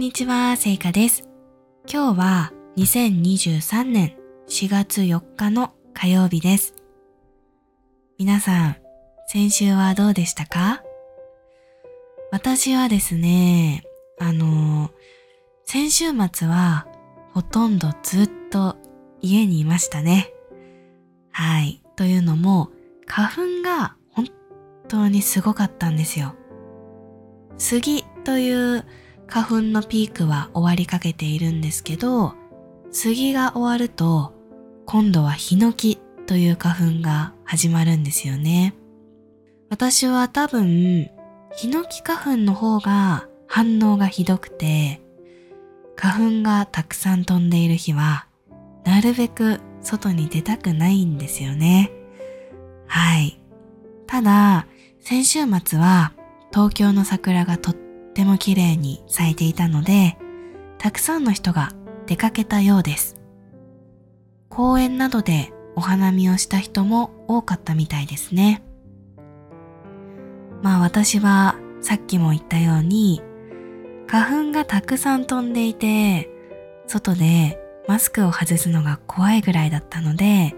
んにちは、せいかです。今日は2023年4月4日の火曜日です。皆さん、先週はどうでしたか？私はですね、あの、先週末はほとんどずっと家にいましたね。はい。というのも、花粉が本当にすごかったんですよ。杉という花粉のピークは終わりかけているんですけど、杉が終わると、今度はヒノキという花粉が始まるんですよね。私は多分、ヒノキ花粉の方が反応がひどくて、花粉がたくさん飛んでいる日は、なるべく外に出たくないんですよね。はい。ただ、先週末は東京の桜がとってても綺麗に咲いていたので、たくさんの人が出かけたようです。公園などでお花見をした人も多かったみたいですね。まあ私はさっきも言ったように、花粉がたくさん飛んでいて、外でマスクを外すのが怖いぐらいだったので、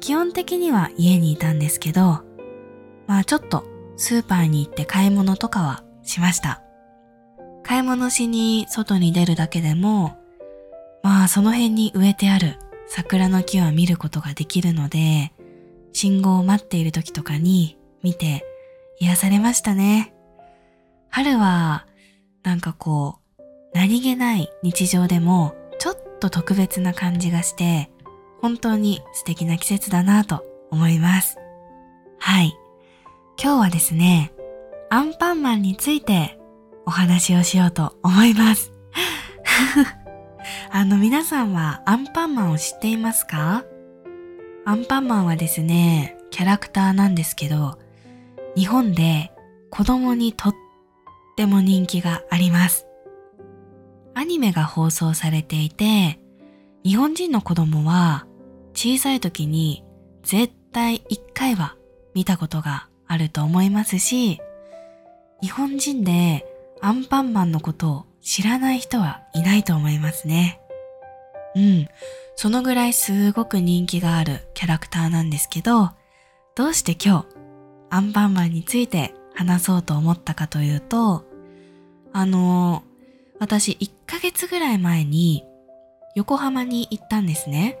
基本的には家にいたんですけど、まあちょっとスーパーに行って買い物とかはしました。買い物しに外に出るだけでも、まあその辺に植えてある桜の木は見ることができるので、信号を待っている時とかに見て癒されましたね。春はなんかこう、何気ない日常でもちょっと特別な感じがして、本当に素敵な季節だなと思います。はい。今日はですね、アンパンマンについてお話をしようと思います。あの皆さんはアンパンマンを知っていますか？アンパンマンはですね、キャラクターなんですけど、日本で子供にとっても人気があります。アニメが放送されていて、日本人の子供は小さい時に絶対一回は見たことがあると思いますし、日本人でアンパンマンのことを知らない人はいないと思いますね。うん。そのぐらいすごく人気があるキャラクターなんですけど、どうして今日アンパンマンについて話そうと思ったかというと、あのー私1ヶ月ぐらい前に横浜に行ったんですね。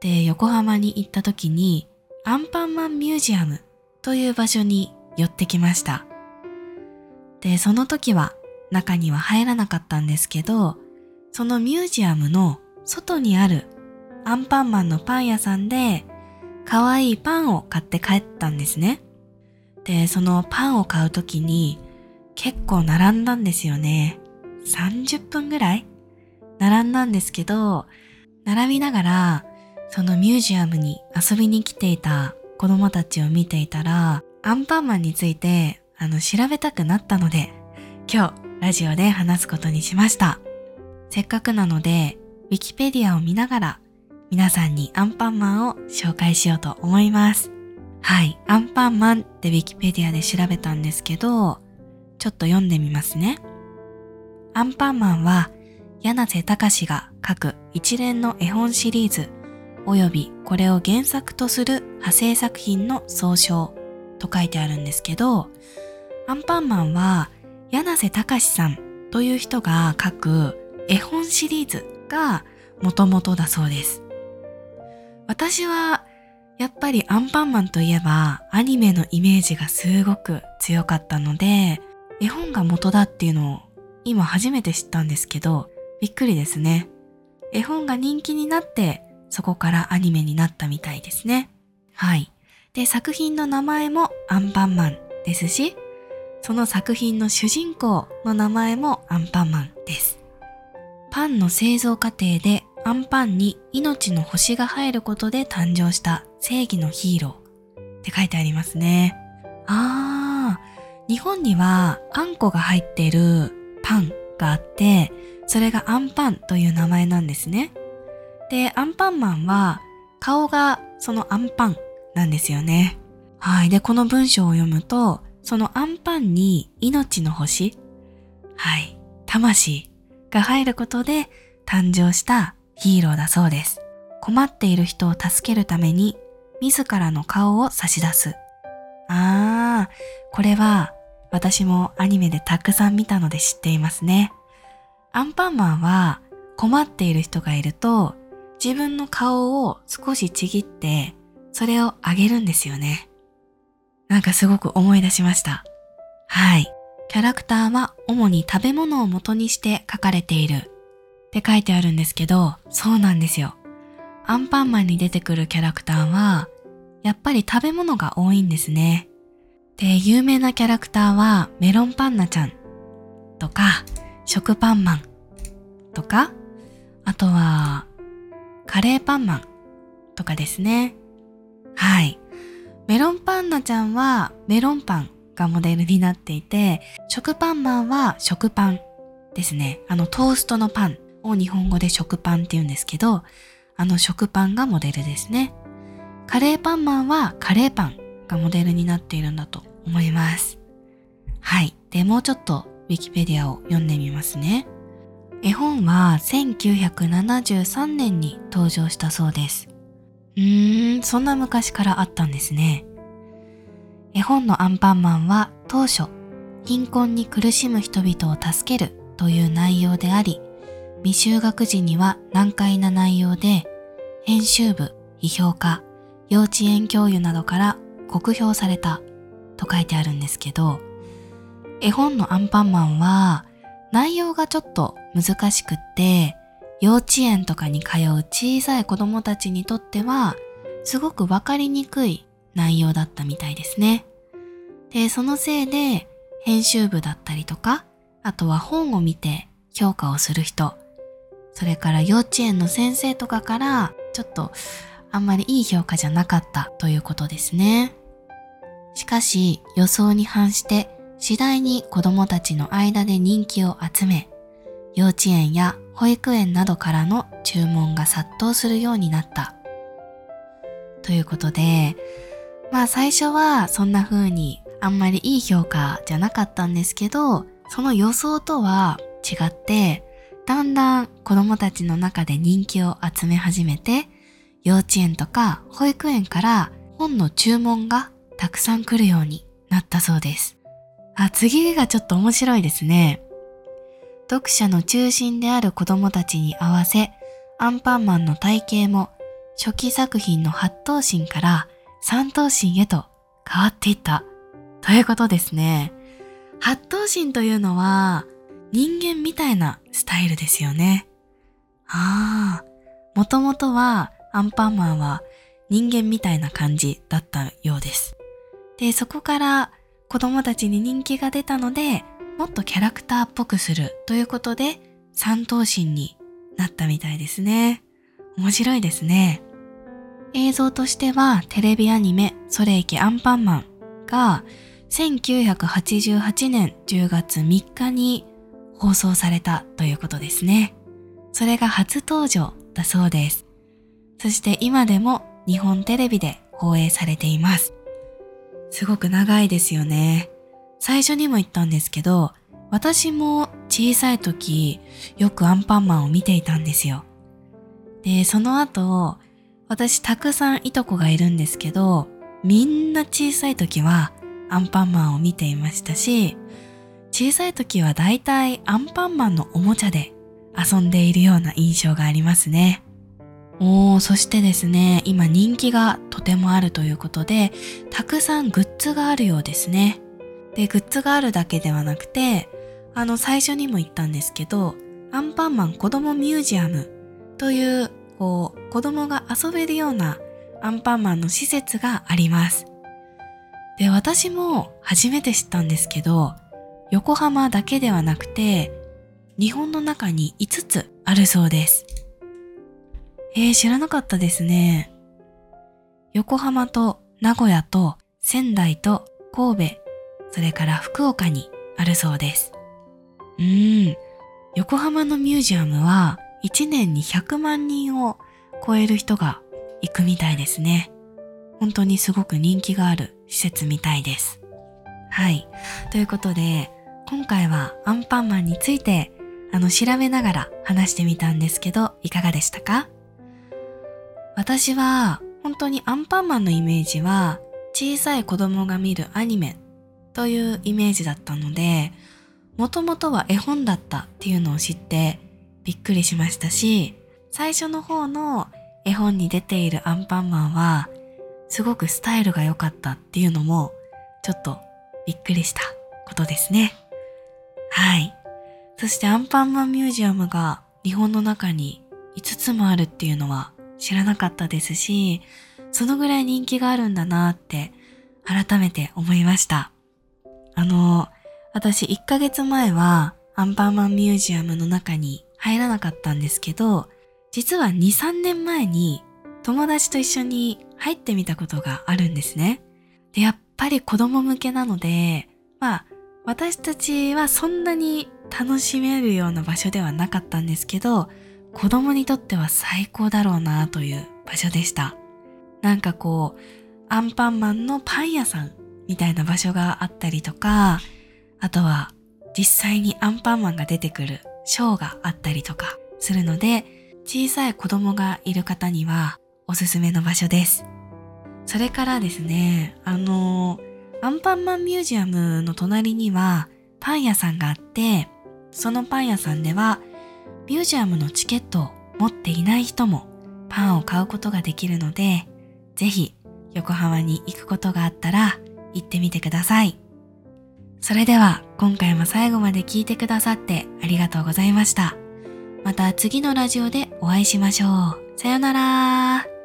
で、横浜に行った時にアンパンマンミュージアムという場所に寄ってきました。で、その時は中には入らなかったんですけど、そのミュージアムの外にあるアンパンマンのパン屋さんで可愛いパンを買って帰ったんですね。で、そのパンを買う時に結構並んだんですよね。30分ぐらい？並んだんですけど、並びながらそのミュージアムに遊びに来ていた子供たちを見ていたら、アンパンマンについてあの調べたくなったので、今日ラジオで話すことにしました。せっかくなので、ウィキペディアを見ながら皆さんにアンパンマンを紹介しようと思います。はい、アンパンマンってウィキペディアで調べたんですけど、ちょっと読んでみますね。アンパンマンは柳瀬隆が書く一連の絵本シリーズおよびこれを原作とする派生作品の総称と書いてあるんですけど、アンパンマンは柳瀬隆さんという人が書く絵本シリーズが元々だそうです。私はやっぱりアンパンマンといえばアニメのイメージがすごく強かったので、絵本が元だっていうのを今初めて知ったんですけど、びっくりですね。絵本が人気になって、そこからアニメになったみたいですね。はい。で、作品の名前もアンパンマンですし、その作品の主人公の名前もアンパンマンです。パンの製造過程でアンパンに命の星が入ることで誕生した正義のヒーローって書いてありますね。あー、日本にはあんこが入っているパンがあって、それがアンパンという名前なんですね。で、アンパンマンは顔がそのアンパンなんですよね。はい。で、この文章を読むと、そのアンパンに命の星はい。魂が入ることで誕生したヒーローだそうです。困っている人を助けるために自らの顔を差し出す。あー、これは私もアニメでたくさん見たので知っていますね。アンパンマンは困っている人がいると自分の顔を少しちぎってそれをあげるんですよね。なんかすごく思い出しました。はい。キャラクターは主に食べ物を元にして書かれているって書いてあるんですけど、そうなんですよ。アンパンマンに出てくるキャラクターは、やっぱり食べ物が多いんですね。で、有名なキャラクターはメロンパンナちゃんとか、食パンマンとか、あとはカレーパンマンとかですね。はい。メロンパンナちゃんはメロンパンがモデルになっていて、食パンマンは食パンですね。あのトーストのパンを日本語で食パンって言うんですけど、あの食パンがモデルですね。カレーパンマンはカレーパンがモデルになっているんだと思います。はい。で、もうちょっとウィキペディアを読んでみますね。絵本は1973年に登場したそうです。うーん、そんな昔からあったんですね。絵本のアンパンマンは当初、貧困に苦しむ人々を助けるという内容であり、未就学時には難解な内容で、編集部、批評家、幼稚園教諭などから酷評されたと書いてあるんですけど、絵本のアンパンマンは内容がちょっと難しくって、幼稚園とかに通う小さい子供たちにとっては、すごくわかりにくい内容だったみたいですね。で、そのせいで、編集部だったりとか、あとは本を見て評価をする人、それから幼稚園の先生とかから、ちょっとあんまりいい評価じゃなかったということですね。しかし予想に反して次第に子供たちの間で人気を集め、幼稚園や保育園などからの注文が殺到するようになった。ということで、まあ最初はそんな風にあんまりいい評価じゃなかったんですけど、その予想とは違って、だんだん子供たちの中で人気を集め始めて、幼稚園とか保育園から本の注文がたくさん来るようになったそうです。あ、次がちょっと面白いですね。読者の中心である子供たちに合わせ、アンパンマンの体型も初期作品の8頭身から3頭身へと変わっていったということですね。8頭身というのは人間みたいなスタイルですよね。ああ、もともとはアンパンマンは人間みたいな感じだったようです。で、そこから子供たちに人気が出たので、もっとキャラクターっぽくするということで、三頭身になったみたいですね。面白いですね。映像としてはテレビアニメそれいきアンパンマンが1988年10月3日に放送されたということですね。それが初登場だそうです。そして今でも日本テレビで放映されています。すごく長いですよね。最初にも言ったんですけど、私も小さい時よくアンパンマンを見ていたんですよ。で、その後、私たくさんいとこがいるんですけど、みんな小さい時はアンパンマンを見ていましたし、小さい時はだいたいアンパンマンのおもちゃで遊んでいるような印象がありますね。おー、そしてですね、今人気がとてもあるということで、たくさんグッズがあるようですね。で、グッズがあるだけではなくて、あの、最初にも言ったんですけど、アンパンマン子供ミュージアムという、こう、子供が遊べるようなアンパンマンの施設があります。で、私も初めて知ったんですけど、横浜だけではなくて、日本の中に5つあるそうです。えー、知らなかったですね。横浜と名古屋と仙台と神戸、それから福岡にあるそうです。うーん、横浜のミュージアムは1年に100万人を超える人が行くみたいですね。本当にすごく人気がある施設みたいです。はい。ということで、今回はアンパンマンについてあの、調べながら話してみたんですけど、いかがでしたか？私は、本当にアンパンマンのイメージは、小さい子供が見るアニメというイメージだったので、もともとは絵本だったっていうのを知ってびっくりしましたし、最初の方の絵本に出ているアンパンマンは、すごくスタイルが良かったっていうのも、ちょっとびっくりしたことですね。はい。そしてアンパンマンミュージアムが日本の中に5つもあるっていうのは知らなかったですし、そのぐらい人気があるんだなって改めて思いました。あの、私1ヶ月前はアンパンマンミュージアムの中に入らなかったんですけど、実は2、3年前に友達と一緒に入ってみたことがあるんですね。で、やっぱり子供向けなので、まあ、私たちはそんなに楽しめるような場所ではなかったんですけど、子供にとっては最高だろうなという場所でした。なんかこう、アンパンマンのパン屋さんみたいな場所があったりとか、あとは実際にアンパンマンが出てくるショーがあったりとかするので、小さい子供がいる方にはおすすめの場所です。それからですね、あの、アンパンマンミュージアムの隣にはパン屋さんがあって、そのパン屋さんではミュージアムのチケットを持っていない人もパンを買うことができるので、ぜひ横浜に行くことがあったら行ってみてください。それでは今回も最後まで聞いてくださってありがとうございました。また次のラジオでお会いしましょう。さよなら